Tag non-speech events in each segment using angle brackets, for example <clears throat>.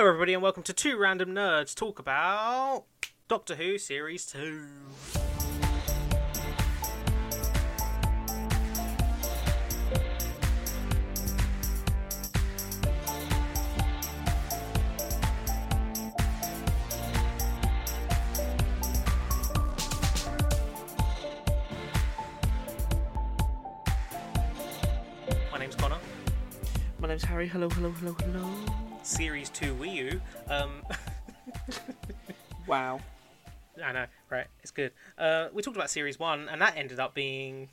Hello, everybody, and welcome to Two Random Nerds talk about Doctor Who Series 2. My name's Connor. My name's Harry. Hello, hello, hello, hello. Series 2 Wii U. Um, <laughs> Wow. I know, right? It's good. Uh, we talked about Series 1, and that ended up being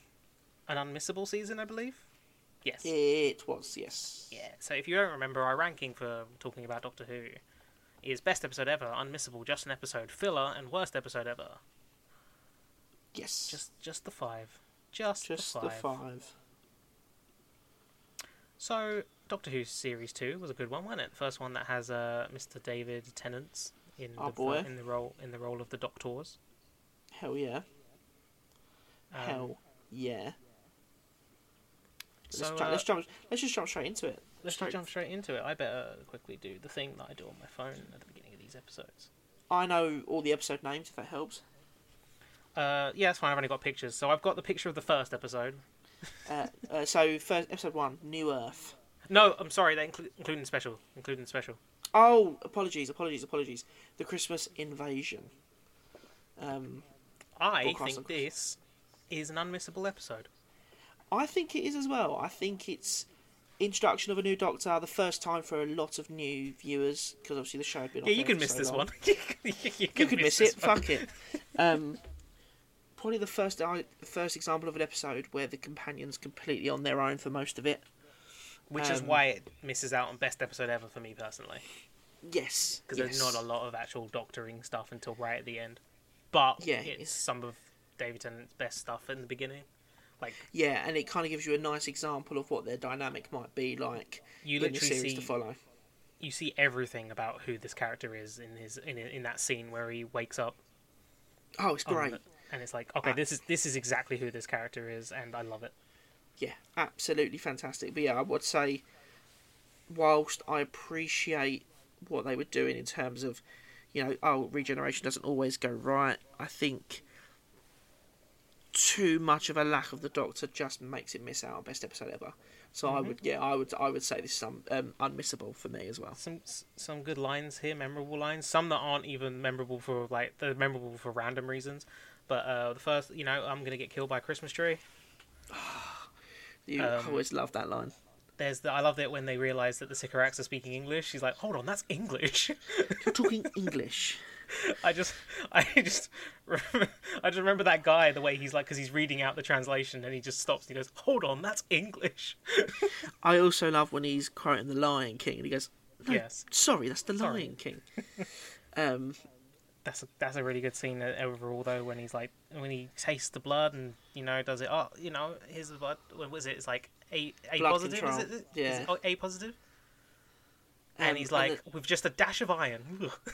an unmissable season, I believe. Yes. It was, yes. Yeah, so if you don't remember, our ranking for talking about Doctor Who is best episode ever, unmissable, just an episode, filler, and worst episode ever. Yes. Just just the five. Just, Just the the five. five. So, Doctor Who Series 2 was a good one, wasn't it? The first one that has uh, Mr. David Tennant in Our the boy. in the role in the role of the Doctors. Hell yeah. Um, Hell yeah. Let's, So, try- uh, let's jump. Let's just jump straight into it. Let's Straight- jump straight into it. I better quickly do the thing that I do on my phone at the beginning of these episodes. I know all the episode names. If that helps. Uh, yeah, that's fine. I've only got pictures. So I've got the picture of the first episode. Uh, uh, so first episode one, New Earth. No, I'm sorry, they include including special, including special. Oh, apologies, apologies, apologies. The Christmas Invasion. Um, I think this is an unmissable episode. I think it is as well. I think it's introduction of a new Doctor, the first time for a lot of new viewers because obviously the show had been. Yeah, you can miss so this long. one. <laughs> you You can miss it. one. Fuck it. Um, probably the first I- first example of an episode where the companions completely on their own for most of it. Which is Um, why it misses out on best episode ever for me personally, Yes, because yes. there's not a lot of actual doctoring stuff until right at the end. But Yeah, it's it's- some of David Tennant's best stuff in the beginning. Like Yeah, and it kind of gives you a nice example of what their dynamic might be like you in the literally series see to follow. you see everything about who this character is in his in in that scene where he wakes up Oh, it's great. the- and it's like okay this is this is exactly who this character is and I love it. Yeah, absolutely fantastic. But yeah, I would say, whilst I appreciate what they were doing in terms of, you know, oh, regeneration doesn't always go right. I think too much of a lack of the Doctor just makes it miss out on best episode ever. So I Mhm. would, yeah, I would, I would say this is um, um, unmissable for me as well. some some good lines here, memorable lines. Some that aren't even memorable for like they're memorable for random reasons. But uh, the first, you know, I'm gonna get killed by a Christmas tree. <sighs> <sighs> <sighs> You Um, always love that line. There's the I love it when they realize that the Sycorax are speaking English. She's like, hold on, that's English. <laughs> You're talking English. I just, I just, <laughs> I just remember that guy the way he's like, because he's reading out the translation and he just stops and he goes, hold on, that's English. <laughs> I also love when he's quoting the Lion King and he goes, no, Yes. sorry, that's the Sorry. Lion King. um, That's a, that's a really good scene uh, overall though when he's like when he tastes the blood and you know does it oh you know here's the blood what was it it's like a a Blood positive control. is it Is Yeah. it oh, a positive and Um, he's and like with just a dash of iron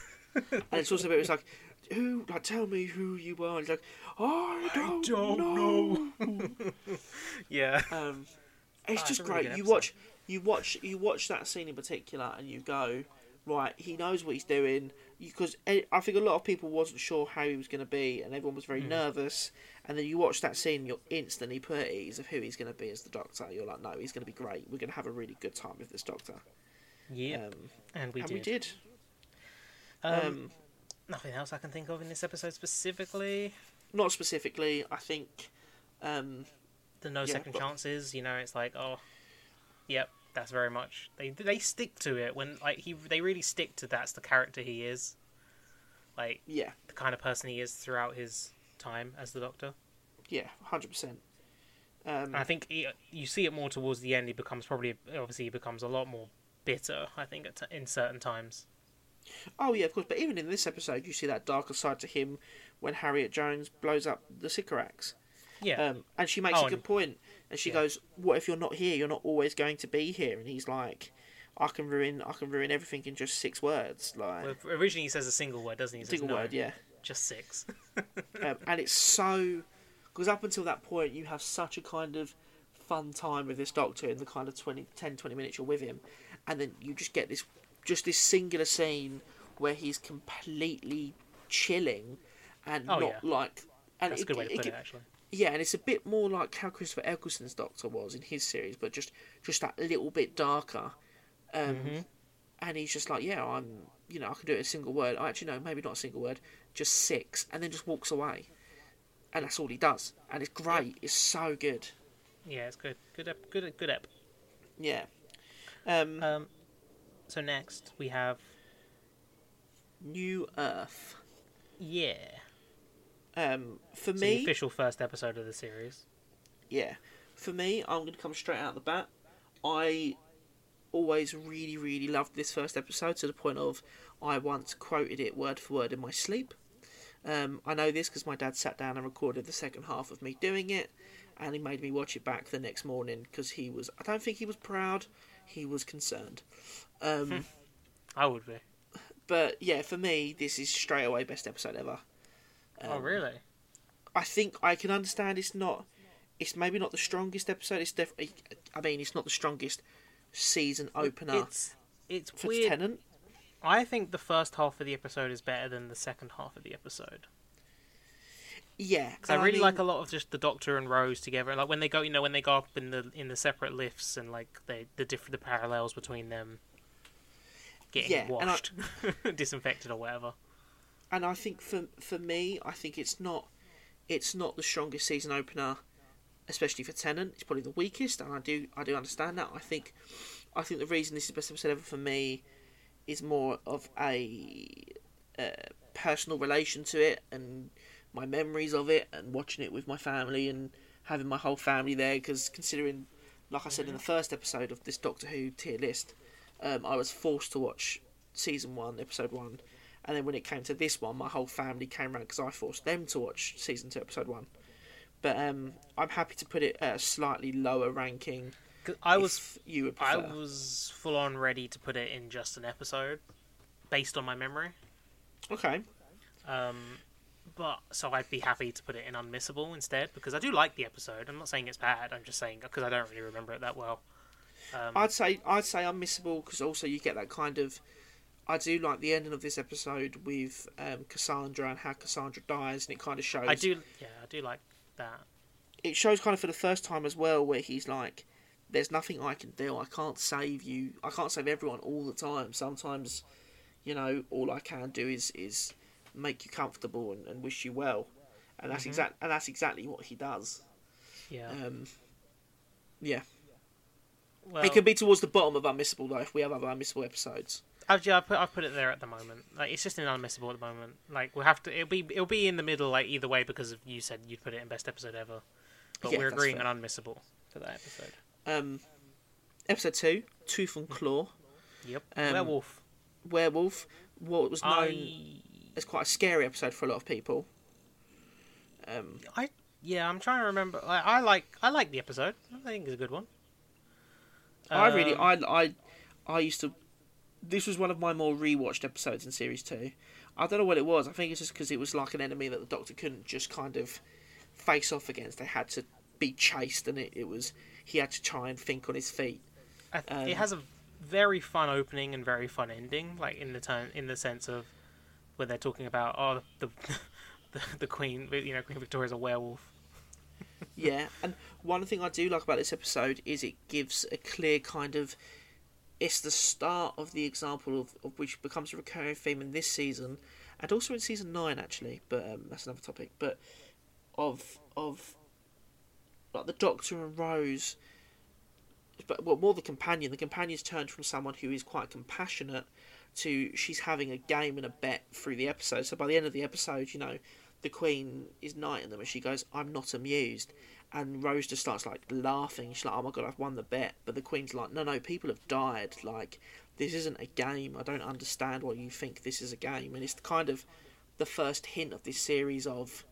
<laughs> And it's also a bit. It's like, who? Like, tell me who you are. It's like, I don't, don't know. <laughs> yeah Um, it's it's just really great. good You watch, you watch, you watch that scene in particular, and you go, right. He knows what he's doing. Because I think a lot of people wasn't sure how he was going to be, and everyone was very Hmm. nervous. And then you watch that scene, you're instantly put at ease of who he's going to be as the Doctor. You're like, no, he's going to be great. We're going to have a really good time with this Doctor. yeah Um, and we and did we did. Um, Um, nothing else I can think of in this episode specifically not specifically. I think. Um, the no Yeah, second but- chances you know it's like oh yep that's very much they they stick to it when like he they really stick to that's the character he is like yeah, the kind of person he is throughout his time as the Doctor. yeah, hundred percent. Um, And I think he, you see it more towards the end. He becomes probably obviously he becomes a lot more bitter. I think at t- in certain times. Oh yeah, of course. But even in this episode, you see that darker side to him when Harriet Jones blows up the Sycorax. Yeah, Um, and she makes Oh, a good and- point. And she yeah. goes, "What if you're not here? You're not always going to be here." And he's like, "I can ruin, I can ruin everything in just six words." Like Well, originally he says a single word, doesn't he? He says, single "No, word, yeah. just six. um, and it's so because up until that point, you have such a kind of fun time with this Doctor in the kind of 20, 10, 20 minutes you're with him, and then you just get this just this singular scene where he's completely chilling and Oh, not yeah. like. And That's a good way to put it, actually. Yeah, and it's a bit more like how Christopher Eccleston's Doctor was in his series, but just just that little bit darker. Um, Mhm. And he's just like, yeah, I'm, you know, I can do it in a single word. I Actually, no, maybe not a single word, just six, and then just walks away, and that's all he does, and it's great. It's so good. Yeah, it's good. Good, up. good, good ep. Yeah. Um, Um, so next we have New Earth. yeah, Um, for so the me, official first episode of the series. yeah, for me, I'm going to come straight out the bat. I always really, really loved this first episode to the point of I once quoted it word for word in my sleep. Um, I know this because my dad sat down and recorded the second half of me doing it, and he made me watch it back the next morning because he was. I don't think he was proud. He was concerned. Um, I would be. but yeah, for me, this is straight away best episode ever. Oh, Um, really? I think I can understand it's not. It's maybe not the strongest episode. It's definitely. I mean, it's not the strongest season opener It's it's for weird. Tennant. I think the first half of the episode is better than the second half of the episode. Yeah, Because I really mean, like a lot of just the Doctor and Rose together. Like when they go, you know, when they go up in the in the separate lifts and like they the different the parallels between them getting Yeah, and I- washed, <laughs> disinfected or whatever. And I think for for me, I think it's not. It's not the strongest season opener, especially for Tennant. It's probably the weakest, and I do I do understand that. I think, I think the reason this is the best episode ever for me, is more of a uh, personal relation to it and my memories of it and watching it with my family and having my whole family there. Because considering, like I said in the first episode of this Doctor Who tier list, um, I was forced to watch season one, episode one, and then when it came to this one, my whole family came around because I forced them to watch season two, episode one. But um, I'm happy to put it at a slightly lower ranking. 'Cause I was you would I was full on ready to put it in just an episode, based on my memory. Okay. Um, but so I'd be happy to put it in unmissable instead because I do like the episode. I'm not saying it's bad. I'm just saying because I don't really remember it that well. Um, I'd say I'd say unmissable because also you get that kind of. I do like the ending of this episode with um, Cassandra and how Cassandra dies, and it kind of shows. I do, yeah, I do like that. It shows kind of for the first time as well, where he's like, "There's nothing I can do. I can't save you. I can't save everyone all the time. Sometimes, you know, all I can do is is make you comfortable and, and wish you well." And that's Mhm. exact. And that's exactly what he does. Yeah, Um, yeah, well, it could be towards the bottom of unmissable though if we have other unmissable episodes. I've, I put I put it there at the moment. Like it's just in unmissable at the moment. Like we'll have to. It'll be it'll be in the middle. Like either way because of, you said you'd put it in best episode ever. But Yeah, we're agreeing fair. on unmissable for that episode. Um, episode two, Tooth and Claw, Yep. Um, Werewolf. werewolf. What was known I as quite a scary episode for a lot of people. Um, I yeah, I'm trying to remember. Like, I like I like the episode. I think it's a good one. I really, Um, I, I, I used to. This was one of my more rewatched episodes in series two. I don't know what it was. I think it's just because it was like an enemy that the Doctor couldn't just kind of face off against. They had to be chased, and it, it was he had to try and think on his feet. I th- um, it has a very fun opening and very fun ending. Like in the time in the sense of where they're talking about oh the <laughs> the, the Queen you know Queen Victoria's a werewolf. Yeah, and one thing I do like about this episode is it gives a clear kind of. It's the start of the example of, of which becomes a recurring theme in this season, and also in season nine actually. But um, that's another topic. But of of like the Doctor and Rose, but well, more the companion. The companion's turned from someone who is quite compassionate to she's having a game and a bet through the episode. So by the end of the episode, you know, the Queen is knighting them, and she goes, "I'm not amused." And Rose just starts like laughing. She's like, "Oh my god, I've won the bet." But the Queen's like, "No, no, people have died. Like, this isn't a game. I don't understand why you think this is a game." And it's kind of the first hint of this series of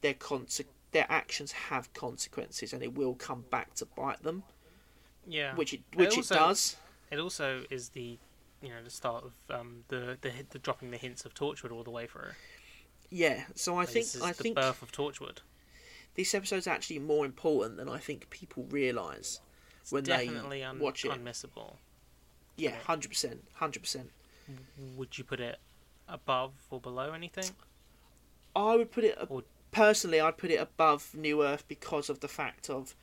their conse- their actions have consequences, and it will come back to bite them, Yeah, which it which also- it does. it also is the you know the start of um the the, the dropping the hints of Torchwood all the way through. Yeah. So I think this is I the think birth of Torchwood. this episode's actually more important than I think people realise when they un- watch it. unmissable. Yeah, hundred percent, hundred percent. Would you put it above or below anything? I would put it Or- personally. I'd put it above New Earth because of the fact of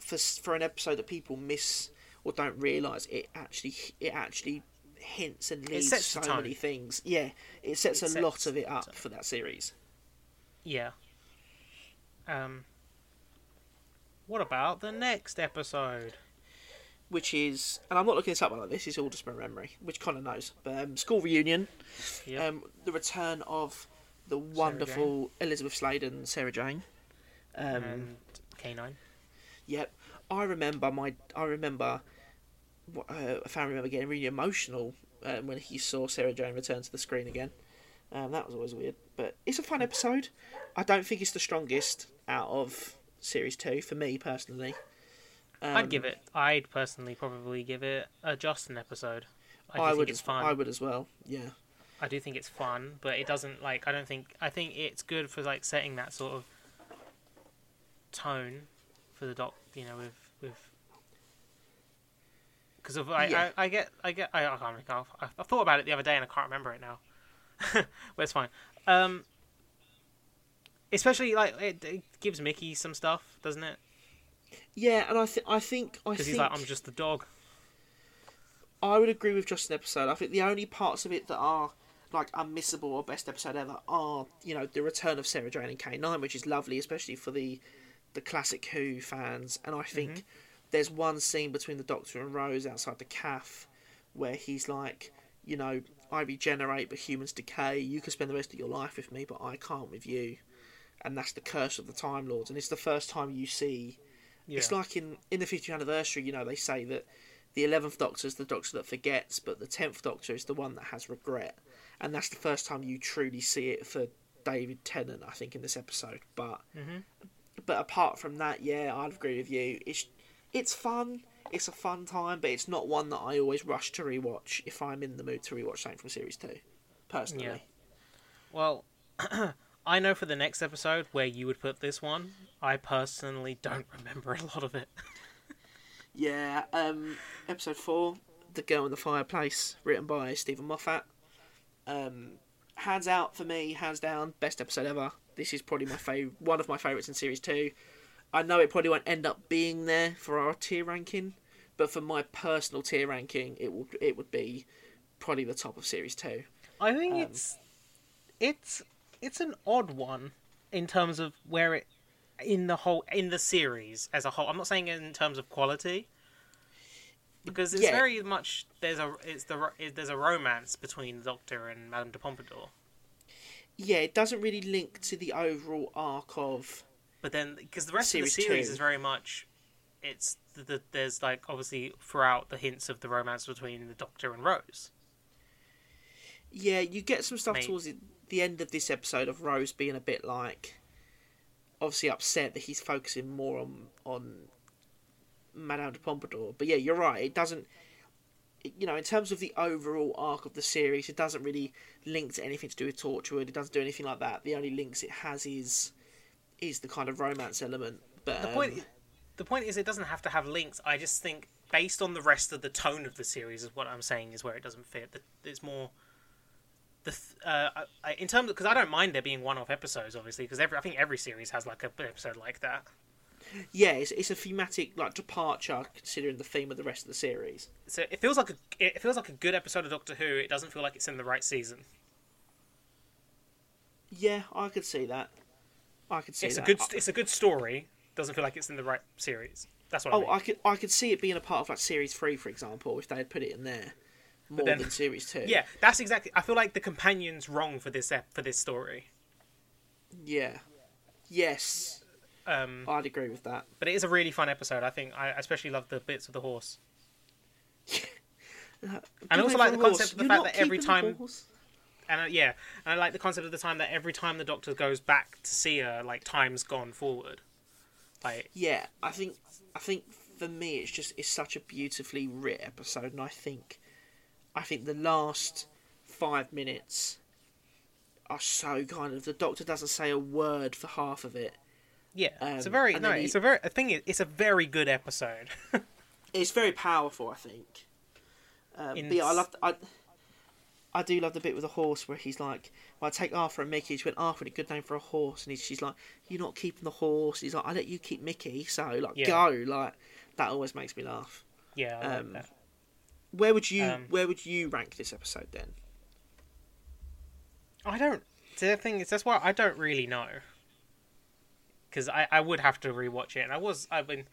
for for an episode that people miss or don't realize it actually it actually hints and leaves sets so many things. Yeah, it sets It a lot of it up tone. for that series. Yeah. Um. What about the next episode? Which is, and I'm not looking this up like this. Is all just my memory, which of knows. But um, school reunion, Yep. um, the return of the wonderful Elizabeth Sladen and Sarah Jane. Um, and K9. Yep, I remember my. I remember. Uh, a family member getting really emotional um, when he saw Sarah Jane return to the screen again. Um, that was always weird, but it's a fun episode. I don't think it's the strongest out of series two for me personally. Um, I'd give it. I'd personally probably give it a Justin episode. I, I think would. it's as- fun. I would as well. Yeah. I do think it's fun, but it doesn't like. I don't think. I think it's good for like setting that sort of tone for the doc. You know, with. Because of I, Yeah. I, I get I get I, I can't of. I, I thought about it the other day and I can't remember it now. <laughs> but it's fine. Um. Especially like it, it gives Mickey some stuff, doesn't it? Yeah, and I think I think I Because he's like, I'm just the dog. I would agree with just an episode. I think the only parts of it that are like unmissable or best episode ever are you know the return of Sarah Jane and K nine, which is lovely, especially for the the classic Who fans. And I think there's one scene between the Doctor and Rose outside the calf where he's like, you know, I regenerate, but humans decay. You can spend the rest of your life with me, but I can't with you. And that's the curse of the Time Lords. And it's the first time you see Yeah. it's like in in the 50th anniversary, you know, they say that the 11th Doctor is the Doctor that forgets, but the 10th Doctor is the one that has regret. And that's the first time you truly see it for David Tennant, I think, in this episode. But Mhm. but apart from that, yeah, I'd agree with you. It's it's fun. It's a fun time, but it's not one that I always rush to rewatch if I'm in the mood to rewatch something from series two. Personally, Yeah. Well, <clears throat> I know for the next episode where you would put this one. I personally don't remember a lot of it. <laughs> Yeah, um, episode four, The Girl in the Fireplace, written by Steven Moffat. Um, hands out for me, hands down, best episode ever. This is probably my favorite, one of my favorites in series two. I know it probably won't end up being there for our tier ranking, but for my personal tier ranking, it would it would be probably the top of series two. I think Um, it's it's it's an odd one in terms of where it in the whole in the series as a whole. I'm not saying in terms of quality because it's Yeah. very much there's a it's the it- there's a romance between the Doctor and Madame de Pompadour. Yeah, it doesn't really link to the overall arc of But then because the rest Series of the series two. is very much it's the, the, there's like obviously throughout the hints of the romance between the Doctor and Rose. Yeah, you get some stuff towards the, the end of this episode of Rose being a bit like, obviously upset that he's focusing more on on Madame de Pompadour. But yeah, you're right. It doesn't, you know, in terms of the overall arc of the series, it doesn't really link to anything to do with Torchwood. It doesn't do anything like that. The only links it has is is the kind of romance element. But The um, point, the point is, it doesn't have to have links. I just think, based on the rest of the tone of the series, is what I'm saying is where it doesn't fit. It's more the th- uh, I, in terms because I don't mind there being one-off episodes, obviously, because every I think every series has like a episode like that. yeah, it's, it's a thematic like departure considering the theme of the rest of the series. So it feels like a it feels like a good episode of Doctor Who. It doesn't feel like it's in the right season. Yeah, I could see that. I could see It's a that. good it's a good story. Doesn't feel like it's in the right series. That's what I Oh, mean. I could I could see it being a part of like series three, for example, if they had put it in there more then- than series two. Yeah, that's exactly. I feel like the companion's wrong for this ep- for this story. yeah, yes, Um, I'd agree with that. but it is a really fun episode. I think I especially love the bits of the horse. <laughs> Good also like the a concept of the You're fact that every time- horse? And uh, yeah, and I like the concept of the time that every time the Doctor goes back to see her, like time's gone forward. Like Yeah, I think I think for me it's just it's such a beautifully writ episode, and I think I think the last five minutes are so kind of the Doctor doesn't say a word for half of it. yeah, it's a Um, very no, he- it's a very. I think it's a very good episode. <laughs> It's very powerful, I think. Um, but yeah, I love. I, I do love the bit with the horse where he's like, well, I take Arthur and Mickey. She went, Arthur, a good name for a horse. And he's, she's like, you're not keeping the horse. He's like, I let you keep Mickey. So, like, Yeah. go. Like, that always makes me laugh. Yeah, I like Um, that. Where would you Um, Where would you rank this episode then? I don't. The thing is, that's why I don't really know. Because I, I would have to rewatch it, and I was I've been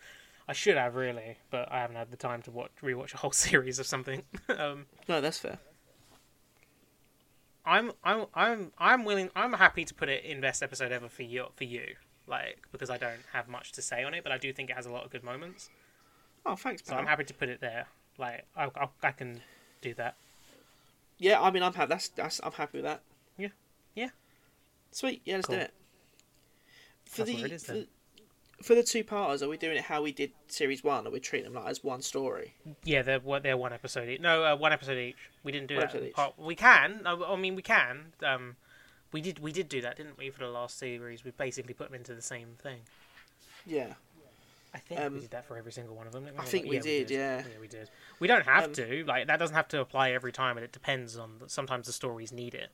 I should have really, but I haven't had the time to watch rewatch a whole <laughs> series of something. <laughs> um, No, that's fair. I'm I'm I'm I'm willing. I'm happy to put it in best episode ever for you for you, like because I don't have much to say on it, but I do think it has a lot of good moments. Oh, thanks, So. I'm happy to put it there. Like I I, I can do that. Yeah, I mean, I'm happy. That's, that's I'm happy with that. Yeah. Yeah. Sweet. Yeah, let's Cool. do it. For That's the it is for, then. For the two parters, are we doing it how we did series one? Or we treating them like as one story? Yeah, they're one- they're one episode each. No, uh, one episode each. We didn't do One that. Part, we can. I, mean, we can. Um, we did. We did do that, didn't we? For the last series, we basically put them into the same thing. Yeah. I think Um, we did that for every single one of them. I think we did, yeah. Yeah, we did. We don't have Um, to. Like that doesn't have to apply every time, and it depends on. The, sometimes the stories need it.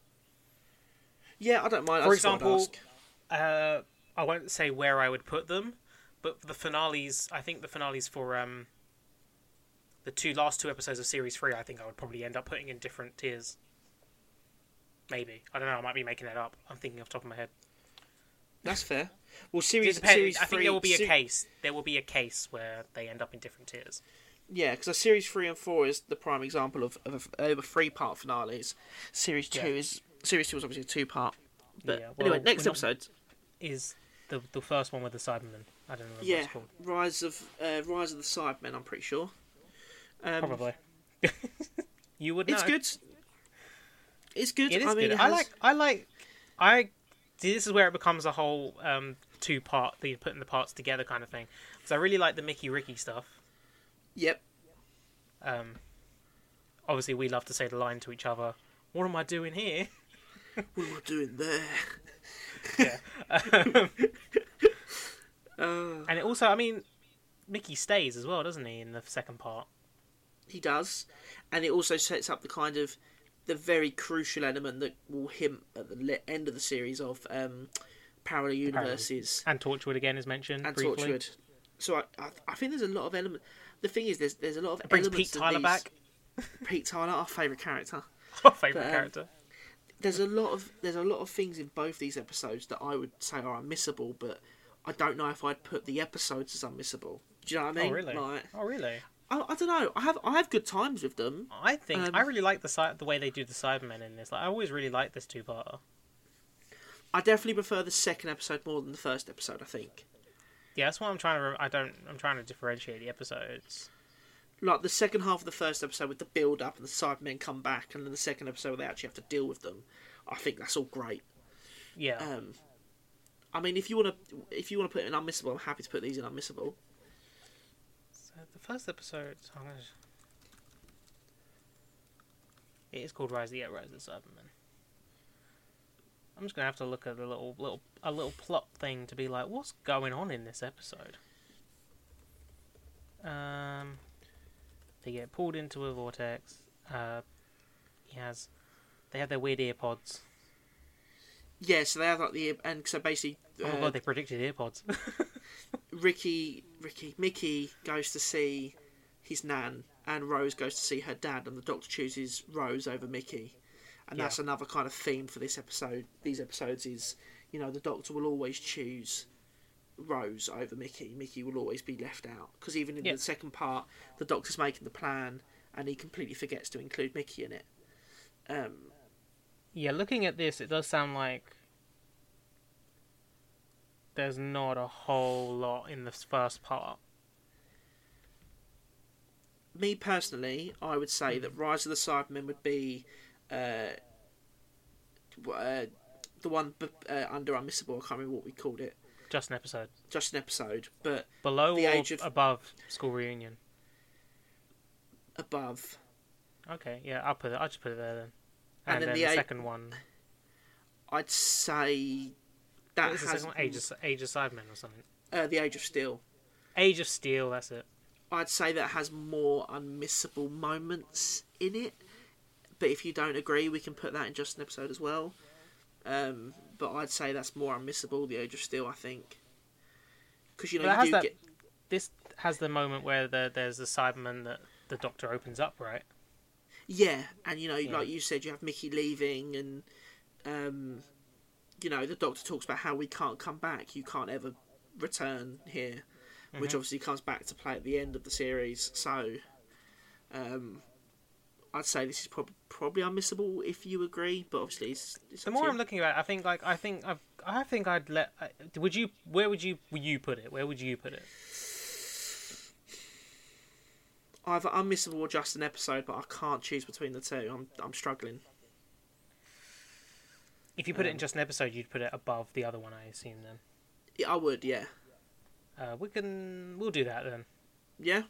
Yeah, I don't mind. For example. Uh, I won't say where I would put them, but the finales. I think the finales for um. The two last two episodes of series three, I think I would probably end up putting in different tiers. Maybe I don't know. I might be making that up. I'm thinking off the top of my head. that's fair. <laughs> Well, series depends. series I think three, there will be a se- case. There will be a case where they end up in different tiers. Yeah, because series three and four is the prime example of of, of a three part finales. Series two Yeah. is series two is obviously a two part. But Yeah, well, anyway, next we're not- episode. Is the the first one with the Cybermen? I don't know what Yeah, it's called. Rise of uh, Rise of the Cybermen. I'm pretty sure. Um, Probably. <laughs> you would know. It's good. It's good. It is I mean, good. it I like. I like. I. See, this is where it becomes a whole um, two part, the putting the parts together kind of thing. Because I really like the Mickey Ricky stuff. Yep. Um, obviously, we love to say the line to each other. What am I doing here? What am I doing there? Yeah. <laughs> Um, Uh, and it also, I mean, Mickey stays as well, doesn't he, in the second part? he does, and it also sets up the kind of the very crucial element that will hint at the end of the series of um, parallel universes And Torchwood again is mentioned and briefly. Torchwood. So I, I, I think there's a lot of element. The thing is, there's there's a lot of It brings elements Pete Tyler these- back. Pete Tyler, our favourite character. <laughs> Our favourite But, um, character. There's a lot of there's a lot of things in both these episodes that I would say are unmissable, but I don't know if I'd put the episodes as unmissable. Do you know what I mean? oh, really? Like, oh, really? I, I don't know. I have I have good times with them. I think Um, I really like the the way they do the Cybermen in this. Like, I always really like this two parter. I definitely prefer the second episode more than the first episode. I think. Yeah, that's what I'm trying to. Re- I don't. I'm trying to differentiate the episodes. Like the second half of the first episode with the build up and the Cybermen come back, and then the second episode where they actually have to deal with them. I think that's all great. Yeah. Um, I mean, if you want to, if you want to put it in unmissable, I'm happy to put these in unmissable. so the first episode. It is called Rise. Yeah, Rise of the Cybermen. I'm just gonna have to look at a little little a little plot thing to be like, what's going on in this episode? Um, they get pulled into a vortex. Uh, he has. They have their weird ear pods. Yeah, so they have like the and so basically, Oh my uh, god, they predicted ear pods. <laughs> Ricky, Ricky, Mickey goes to see his nan, and Rose goes to see her dad, and the Doctor chooses Rose over Mickey, and Yeah. that's another kind of theme for this episode. These episodes is, you know, the Doctor will always choose Rose over Mickey. Mickey will always be left out because even in Yeah. the second part, the Doctor's making the plan, and he completely forgets to include Mickey in it. Um, Yeah, looking at this, it does sound like there's not a whole lot in this first part. me personally, I would say that Rise of the Cybermen would be uh, uh, the one b- uh, under Unmissable. I can't remember what we called it. Just an episode. Just an episode, but Below The or age of- above school reunion. above. Okay, yeah, I'll put it. I'll just put it there then. And And, then then the the, eight- second one. I'd say that the has second one? Age of, Age of Cybermen or something. uh, the Age of Steel. Age of Steel. That's it. I'd say that has more unmissable moments in it. But if you don't agree, we can put that in just an episode as well. Um, but I'd say that's more unmissable. The Age of Steel, I think, because you know you do that- get This has the moment where the, there's the Cyberman that the Doctor opens up, right? Yeah, and you know, Yeah. like you said, you have Mickey leaving, and um, you know, the Doctor talks about how we can't come back. You can't ever return here, which Mhm. obviously comes back to play at the end of the series. So, um, I'd say this is prob- probably unmissable if you agree, but obviously, it's, it's The more. I'm looking at, it, I think like I think I've, I think I'd let. I- Would you? Where would you? Would you put it? Where would you put it? either unmissable or just an episode, but I can't choose between the two. I'm I'm struggling. If you put it in Um, just an episode, you'd put it above the other one, I assume. Then Yeah, I would, yeah, uh, we can. We'll do that then. Yeah.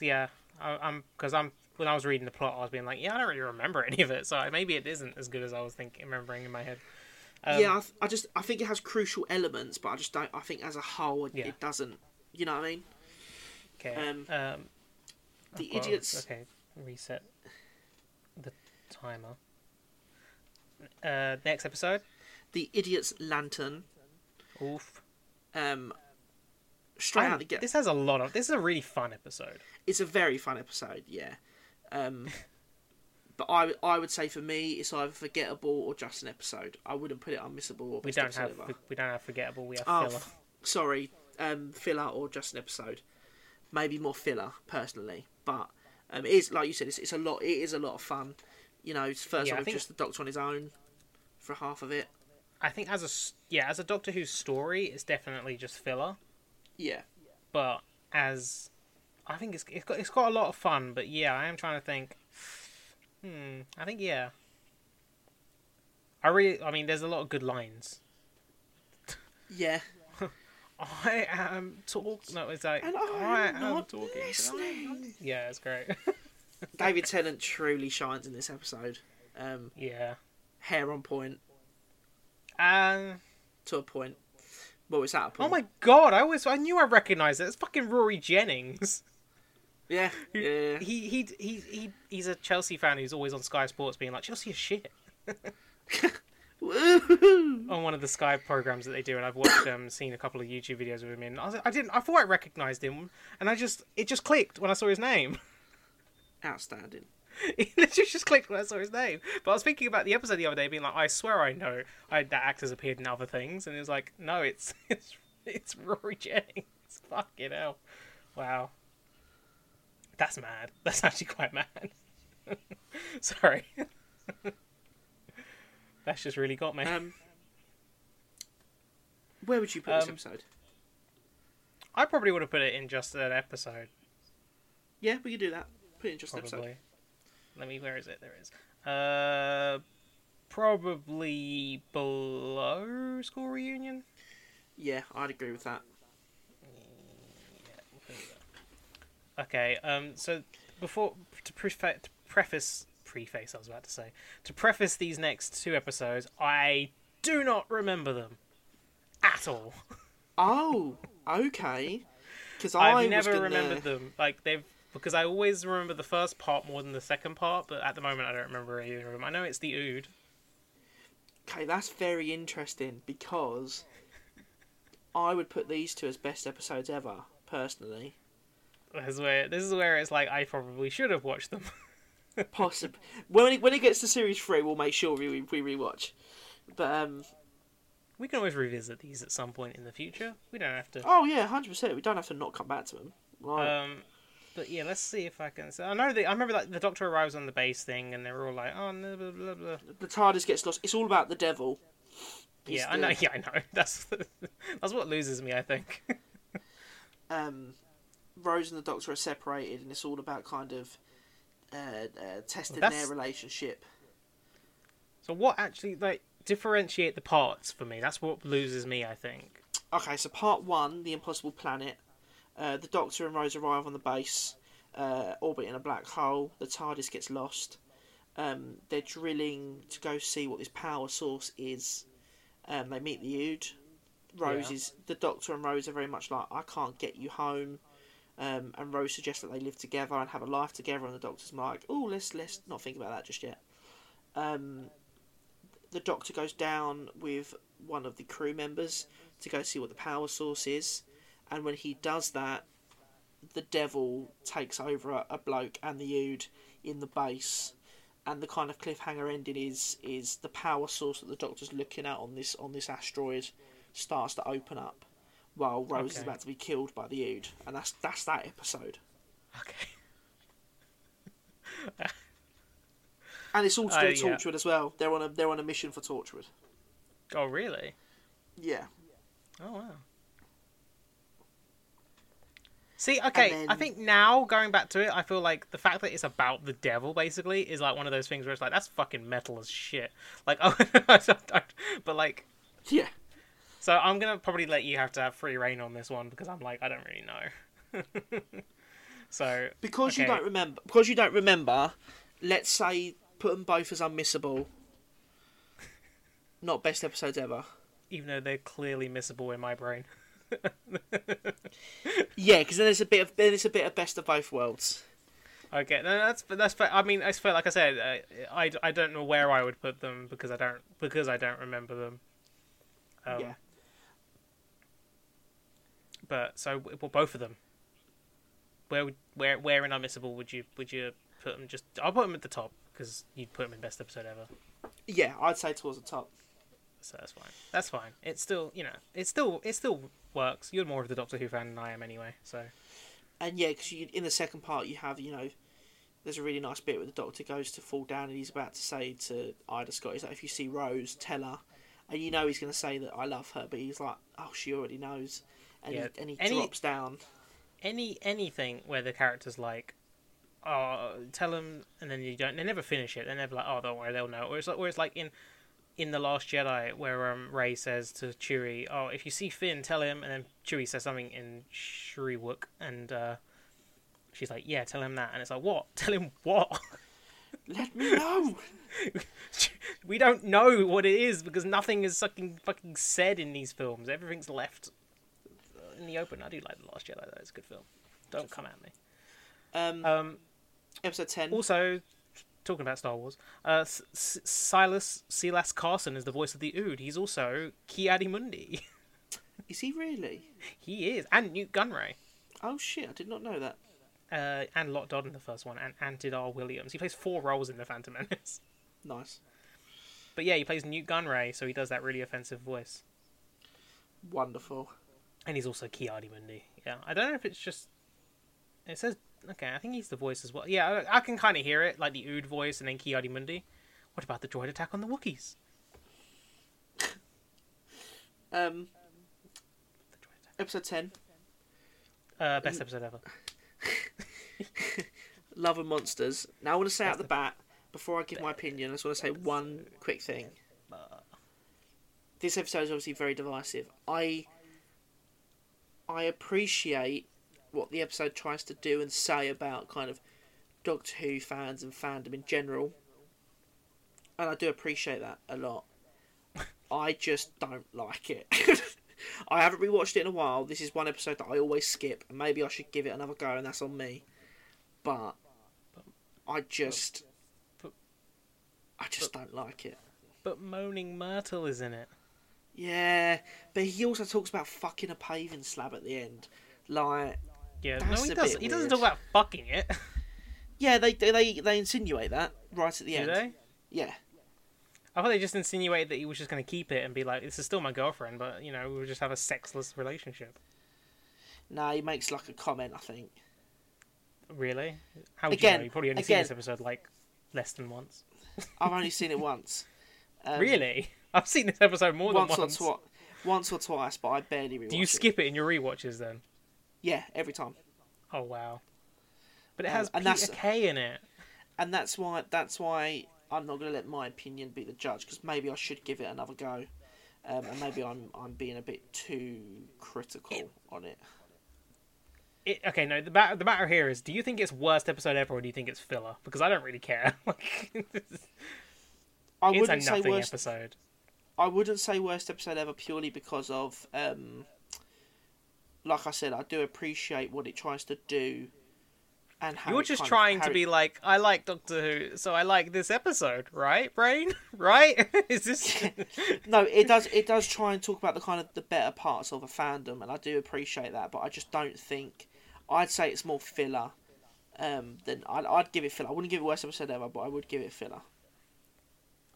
yeah, I, I'm because I'm when I was reading the plot, I was being like, yeah, I don't really remember any of it, so maybe it isn't as good as I was thinking, remembering in my head. Um, yeah, I, th- I just I think it has crucial elements, but I just don't. I think as a whole, it, Yeah. it doesn't. You know what I mean? Okay. um, Um, the I've idiots- Okay, reset the timer. Uh, next episode. The idiot's lantern. Oof. Um, straight I'm- out the get. This has a lot of. This is a really fun episode. It's a very fun episode. Yeah. Um, but I I would say for me, it's either forgettable or just an episode. I wouldn't put it unmissable or We don't have. ever. We don't have forgettable. We have Oh, filler. f- sorry, um, filler or just an episode. Maybe more filler, personally. But um, it is like you said, it's, it's a lot. It is a lot of fun. You know, it's first Yeah, with just the Doctor on his own for half of it. I think as a yeah, as a Doctor Who story, it's definitely just filler. Yeah, But as I think it's it's got it's got a lot of fun. But yeah, I am trying to think. Hmm. I think yeah. I really. I mean, there's a lot of good lines. yeah. <laughs> I am talk. No, it's like And I not talking. listening. Yeah, it's great. <laughs> David Tennant truly shines in this episode. Um, yeah. hair on point Um. to a point. Well, it's at a Oh my god! I always I knew I recognised it. It's fucking Rory Jennings. <laughs> Yeah, yeah. He he he he he's a Chelsea fan who's always on Sky Sports being like Chelsea is shit <laughs> on one of the Sky programs that they do, and I've watched um seen a couple of YouTube videos of him in. I, was, I didn't I thought I recognised him, and I just it just clicked when I saw his name. <laughs> Outstanding. <laughs> it literally just clicked when I saw his name. But I was thinking about the episode the other day, being like, I swear I know I, that actor's appeared in other things, and it was like, no, it's it's it's Rory Jennings. Fucking hell! Wow, that's mad. <laughs> That's actually quite mad. <laughs> Sorry. <laughs> That's just really got me. Um, where would you put this Um, episode? I probably would have put it in just an episode, Yeah, we could do that. Put it in just an episode. Let me. Where is it? There it is. Uh, probably below school reunion. Yeah, I'd agree with that. Okay. Um. So before to, prefa- to preface preface, I was about to say to preface these next two episodes, I do not remember them at all. <laughs> Oh, okay. Because I I've never remembered them. Like they've because I always remember the first part more than the second part, but at the moment I don't remember either of them. I know it's the Ood. Okay, that's very interesting because I would put these two as best episodes ever, personally. This is where this is where it's like I probably should have watched them. <laughs> Possibly when it, when it gets to series three, we'll make sure we we rewatch. But um, We can always revisit these at some point in the future. We don't have to. oh yeah, hundred percent. We don't have to not come back to them. Right. Um, but yeah, let's see if I can. So I know that I remember like the Doctor arrives on the base thing, and they're all like, "Oh, no, blah blah blah." the TARDIS gets lost. It's all about the devil. He's Yeah, I the- know. <laughs> Yeah, I know. That's <laughs> that's what loses me. I think. um, Rose and the Doctor are separated, and it's all about kind of uh, uh, testing Well, their relationship. so what actually like differentiate the parts for me? That's what loses me. I think. Okay, so part one, the Impossible Planet. Uh, the Doctor and Rose arrive on the base, uh, orbiting a black hole. The TARDIS gets lost. Um, they're drilling to go see what this power source is. Um, they meet the Ood. Rose Yeah. is the Doctor and Rose are very much like, I can't get you home. Um, and Rose suggests that they live together and have a life together, and the Doctor's like, "Oh, let's let's not think about that just yet." Um, the Doctor goes down with one of the crew members to go see what the power source is, and when he does that, the devil takes over a, a bloke and the Ood in the base, and the kind of cliffhanger ending is is the power source that the Doctor's looking at on this on this asteroid starts to open up, while Rose is about to be killed by the Ood, and that's that's that episode. Okay. <laughs> And it's all to do Uh, with yeah. As well. They're on a they're on a mission for Torchwood. Oh really? Yeah. Oh wow. See, okay, I think now going back to it, I feel like the fact that it's about the devil basically is like one of those things where it's like that's fucking metal as shit. Like, <laughs> oh, but like, Yeah. So I'm gonna probably let you have to have free reign on this one because I'm like I don't really know. <laughs> so Because you don't remember because you don't remember, let's say put them both as unmissable. Not best episodes ever. even though they're clearly missable in my brain, <laughs> Yeah, because then there's a bit of then it's a bit of best of both worlds. okay, no, that's that's fair. I mean, it's fair. Like I said, uh, I, I don't know where I would put them because I don't because I don't remember them. Um, yeah. But so well, both of them. Where would where where in unmissable would you would you put them? Just I'll put them at the top because you'd put them in best episode ever. Yeah, I'd say towards the top. So that's fine. That's fine. It's still you know it still it still works. You're more of the Doctor Who fan than I am anyway. So And yeah, because in the second part you have you know, there's a really nice bit where the Doctor goes to fall down and he's about to say to Ida Scott, he's like, if you see Rose, tell her. And you know he's going to say that I love her, but he's like, oh, she already knows. And Yeah, he, and he any- drops down. any anything where the character's like, oh, tell them, and then you don't. They never finish it. They're never like, oh, don't worry, they'll know. Or it's like, or it's like in in the Last Jedi where um Rey says to Chewie, oh, if you see Finn, tell him, and then Chewie says something in Shyriiwook, and uh, she's like, yeah, tell him that, and it's like, what? <laughs> Tell him what? Let me know! <laughs> we don't know what it is because nothing is fucking fucking said in these films. Everything's left in the open. I do like the Last Jedi though; it's a good film. Don't come at me. Um, Um, episode 10. Also, talking about Star Wars, uh, S- S- Silas Silas Carson is the voice of the Ood. He's also Ki-Adi-Mundi. <laughs> Is he really? he is, and Nute Gunray, Oh shit, I did not know that. uh, and Lott Dod in the first one, and Antidar Williams. He plays four roles in the Phantom Menace. <laughs> Nice. But yeah, he plays Nute Gunray, so he does that really offensive voice, Wonderful. And he's also Ki-Adi-Mundi. Yeah, I don't know if it's just. It says okay. I think he's the voice as well. Yeah, I, I can kind of hear it, like the Ood voice, and then Ki-Adi-Mundi. What about the droid attack on the Wookiees? Um, The droid attack. episode 10. Uh, best episode ever. <laughs> Love and Monsters. Now I want to say out the bat, before I give my opinion, I just want to say one quick thing. This episode is obviously very divisive. I I appreciate what the episode tries to do and say about kind of Doctor Who fans and fandom in general. And I do appreciate that a lot. <laughs> I just don't like it. <laughs> I haven't rewatched it in a while. This is one episode that I always skip, and maybe I should give it another go, and that's on me. But I just, but- I just don't like it. But Moaning Myrtle is in it. Yeah, but he also talks about fucking a paving slab at the end. Like, Yeah, no, he a does. bit He doesn't talk about fucking it. <laughs> yeah, they they they insinuate that right at the Do end. they? Yeah, I thought they just insinuated that he was just going to keep it and be like, "This is still my girlfriend," but you know, we'll just have a sexless relationship. no, he makes like a comment. I think. Really? How would you Again- know? You've probably only seen this episode like less than once. I've only seen it once. <laughs> Um, really? I've seen this episode more once, than once. or twice. Once or twice, but I barely rewatch Do you skip it in your rewatches then? Yeah, every time. Oh wow! But it Um, has and Peter Kay in it. and that's why that's why I'm not going to let my opinion be the judge because maybe I should give it another go, um, and maybe I'm I'm being a bit too critical on it. it. Okay, no. The matter, the matter here is, do you think it's worst episode ever, or do you think it's filler? Because I don't really care. <laughs> like, <laughs> I a wouldn't say nothing worst. episode. I wouldn't say worst episode ever purely because of um, like I said, I do appreciate what it tries to do. And how You're just of- trying how to it- be like, I like Doctor Who, so I like this episode, right, Brain? <laughs> right? <laughs> Is this? <laughs> no, it does. It does try and talk about the kind of the better parts of a fandom, and I do appreciate that. But I just don't think. I'd say it's more filler. Um, than I'd, I'd give it filler. I wouldn't give it worst episode ever, but I would give it filler.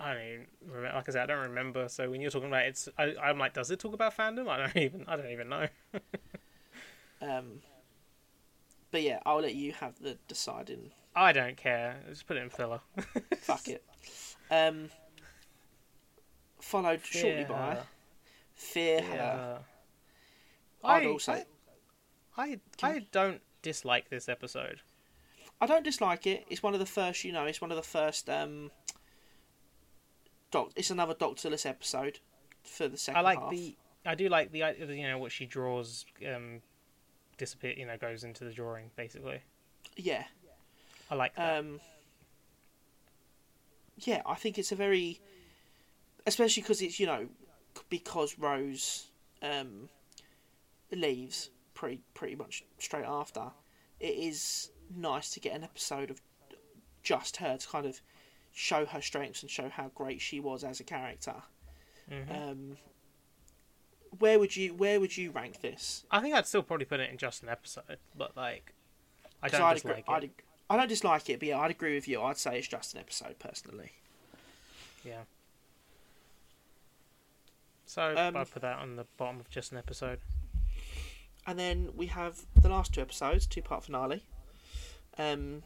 I don't. Like I said, I don't remember. So when you're talking about it's, I, I'm like, does it talk about fandom? I don't <laughs> even. I don't even know. <laughs> Um, but yeah, I'll let you have the deciding. I don't care. Just put it in filler. <laughs> Fuck it. Um, followed shortly by Yeah. Fear Her. I'd I, also. I, I, I don't dislike this episode. I don't dislike it. It's one of the first, you know, it's one of the first. Um, doc. It's another Doctorless episode for the second I like half. the. I do like the. You know what she draws. Um, disappear. You know, goes into the drawing basically. Yeah. I like that. Um. Yeah, I think it's a very, especially because it's you know, because Rose, um, leaves pretty pretty much straight after. It is nice to get an episode of just her to kind of show her strengths and show how great she was as a character. Mhm. Um, where would you where would you rank this? I think I'd still probably put it in just an episode, but like, I don't I'd dislike agree, it. I'd, I don't dislike it, but yeah, I'd agree with you. I'd say it's just an episode personally. Yeah. So Um, I'd put that on the bottom of just an episode. And then we have the last two episodes, two part finale. Um,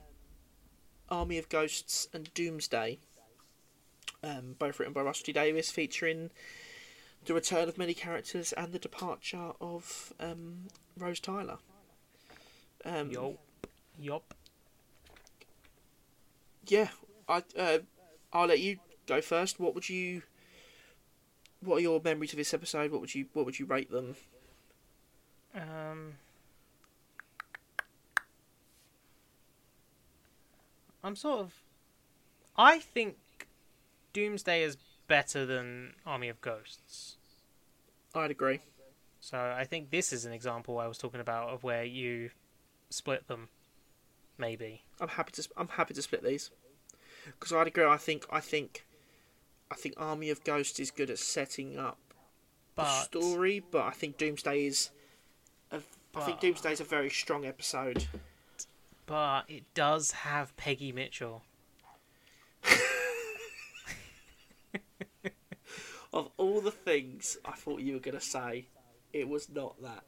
Army of Ghosts and Doomsday. Um, both written by T Davies, featuring the return of many characters and the departure of um, Rose Tyler. Um, Yup. Yup. Yeah, I uh, I'll let you go first. What would you? What are your memories of this episode? What would you What would you rate them? Um, I'm sort of. I think Doomsday is better than Army of Ghosts. I'd agree. So I think this is an example I was talking about of where you split them, maybe. I'm happy to I'm happy to split these because I'd agree. I think I think I think Army of Ghosts is good at setting up the story, but I think Doomsday is. I think Doomsday is a very strong episode. But it does have Peggy Mitchell. <laughs> Of all the things I thought you were gonna say, it was not that.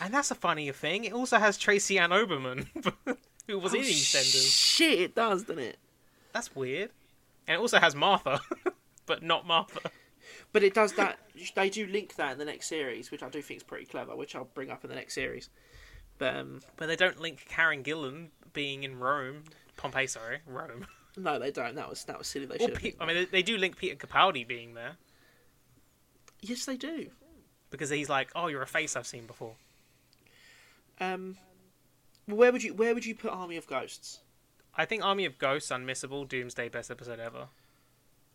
And that's a funnier thing. It also has Tracy Ann Oberman, <laughs> who was Oh, in EastEnders. Shit, it does, doesn't it? That's weird. And it also has Martha, <laughs> but not Martha. But it does that. They do link that in the next series, which I do think is pretty clever, which I'll bring up in the next series. But um, But they don't link Karen Gillan being in Rome, Pompeii, sorry, Rome. <laughs> no, they don't. That was that was silly. They should. Pe- I mean, they, they do link Peter Capaldi being there Yes, they do. because he's like, "Oh, you're a face I've seen before." Um, where would you where would you put Army of Ghosts? I think Army of Ghosts, unmissable, Doomsday, best episode ever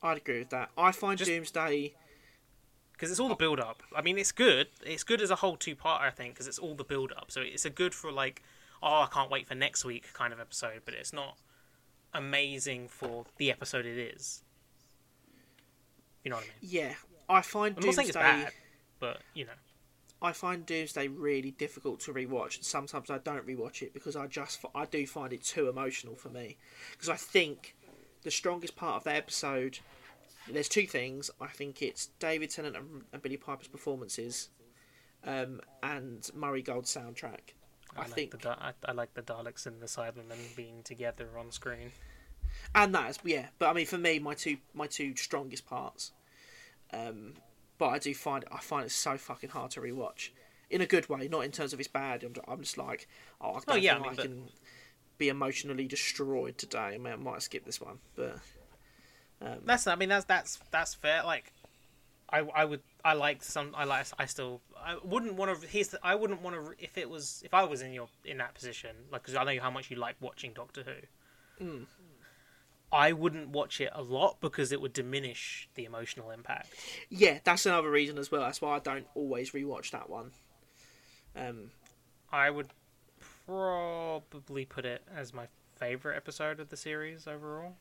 I'd agree with that. I find Just- Doomsday. Because it's all the build up. I mean, it's good. It's good as a whole two part, I think, because it's all the build up. So it's a good for like, oh, I can't wait for next week kind of episode, but it's not amazing for the episode it is. You know what I mean? Yeah, I find I'm not saying Doomsday. it's bad, but you know, I find Doomsday really difficult to rewatch, and sometimes I don't rewatch it because I just I do find it too emotional for me. Because I think the strongest part of the episode, there's two things. I think it's David Tennant and, and Billie Piper's performances, um, and Murray Gold's soundtrack. I, like think, the, I, I like the Daleks and the Cybermen being together on screen. and that is yeah. But I mean, for me, my two my two strongest parts. Um, but I do find I find it so fucking hard to rewatch, in a good way, not in terms of it's bad. I'm, I'm just like, oh, I don't Oh, yeah, think I I, mean, but- can be emotionally destroyed today. I, mean, I might skip this one, but um, That's I mean that's that's that's fair. Like, I I would I like some I like I still I wouldn't want to. Here's the, I wouldn't want to if it was if I was in your in that position like because I know how much you like watching Doctor Who. Mm. I wouldn't watch it a lot because it would diminish the emotional impact. yeah, that's another reason as well. That's why I don't always rewatch that one. Um, I would probably put it as my favorite episode of the series overall.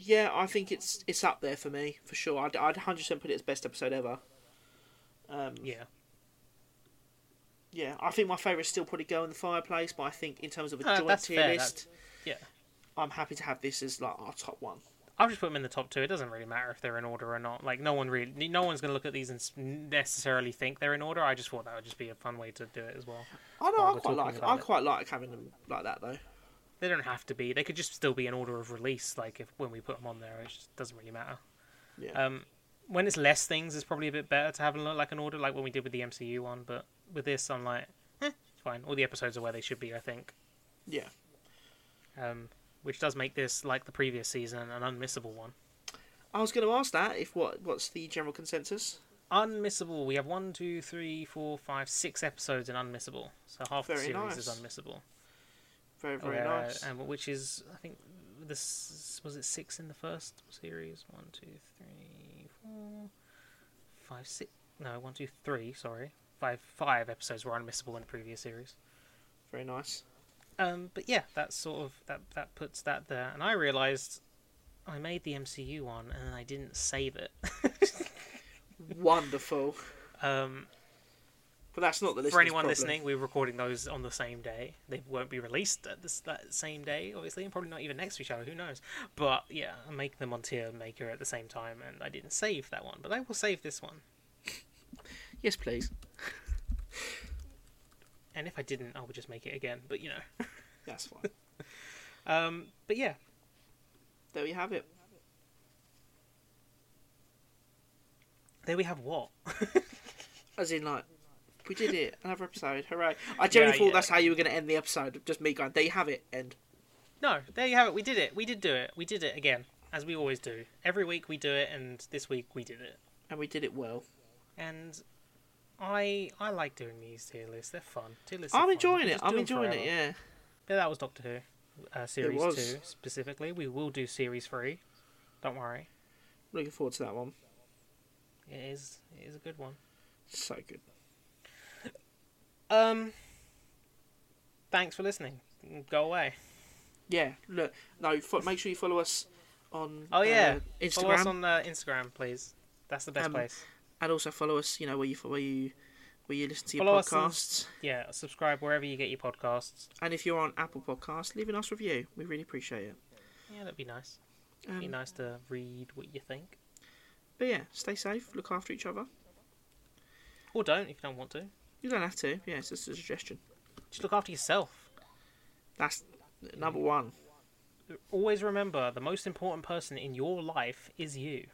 Yeah, I think it's it's up there for me for sure. I'd I'd hundred percent put it as best episode ever. Um, Yeah. yeah, I think my favourite still probably Girl in the Fireplace, but I think in terms of a Uh, joint tier fair, list, yeah. I'm happy to have this as like our top one. I'll just put them in the top two. It doesn't really matter if they're in order or not. Like no one really, no one's gonna look at these and necessarily think they're in order. I just thought that would just be a fun way to do it as well. I know I quite like I it. quite like having them like that though. They don't have to be. They could just still be in order of release. Like if when we put them on there, it just doesn't really matter. Yeah. Um, when it's less things, it's probably a bit better to have a, like an order, like when we did with the MCU one. But with this, I'm like, eh, it's fine. All the episodes are where they should be, I think. yeah. Um, which does make this, like the previous season, an unmissable one. I was going to ask that if what what's the general consensus? Unmissable. We have one, two, three, four, five, six episodes in unmissable. So half the Very series is unmissable. Very very Uh, nice. And which is, I think, this was it six in the first series. One, two, three, four, five, six. No, one, two, three. Sorry, five. Five episodes were unmissable in the previous series. Very nice. Um, but yeah, that's sort of that. That puts that there. And I realised I made the MCU one and I didn't save it. <laughs> Wonderful. um, But that's not the listener's for anyone problem. listening, we're recording those on the same day. They won't be released at this that same day, obviously, and probably not even next to each other. Who knows? But yeah, I make them on tier maker at the same time, and I didn't save that one, but I will save this one. Yes, please. And if I didn't, I would just make it again. But you know, <laughs> That's fine. <laughs> um, but yeah, there we have it. there we have what. <laughs> As in, like, we did it. Another episode. Hooray. I genuinely Yeah, thought yeah. that's how you were going to end the episode. Just me going, there you have it. End. No, there you have it. We did it. We did do it. We did it again, as we always do. Every week we do it, and this week we did it. And we did it well. And I I like doing these tier lists. They're fun. Tier lists. I'm. Enjoying it. I'm enjoying it, yeah. Yeah, that was Doctor Who, uh, series two specifically. We will do series three. Don't worry, Looking forward to that one. it is it is a good one. So good. Um, thanks for listening. Go away. Yeah, look, no, fo- make sure you follow us on Oh yeah, uh, Instagram. follow us on uh, Instagram, please. That's the best Um, place. and also follow us, you know, where you where you where you listen to your Follow on- podcasts. Yeah, subscribe wherever you get your podcasts. And if you're on Apple Podcasts, leave a nice review. We really appreciate it. Yeah, that'd be nice. Um, be nice to read what you think, But yeah, stay safe, look after each other. or don't if you don't want to. You don't have to. Yeah, it's just a suggestion. Just look after yourself. That's number one. Always remember the most important person in your life is you.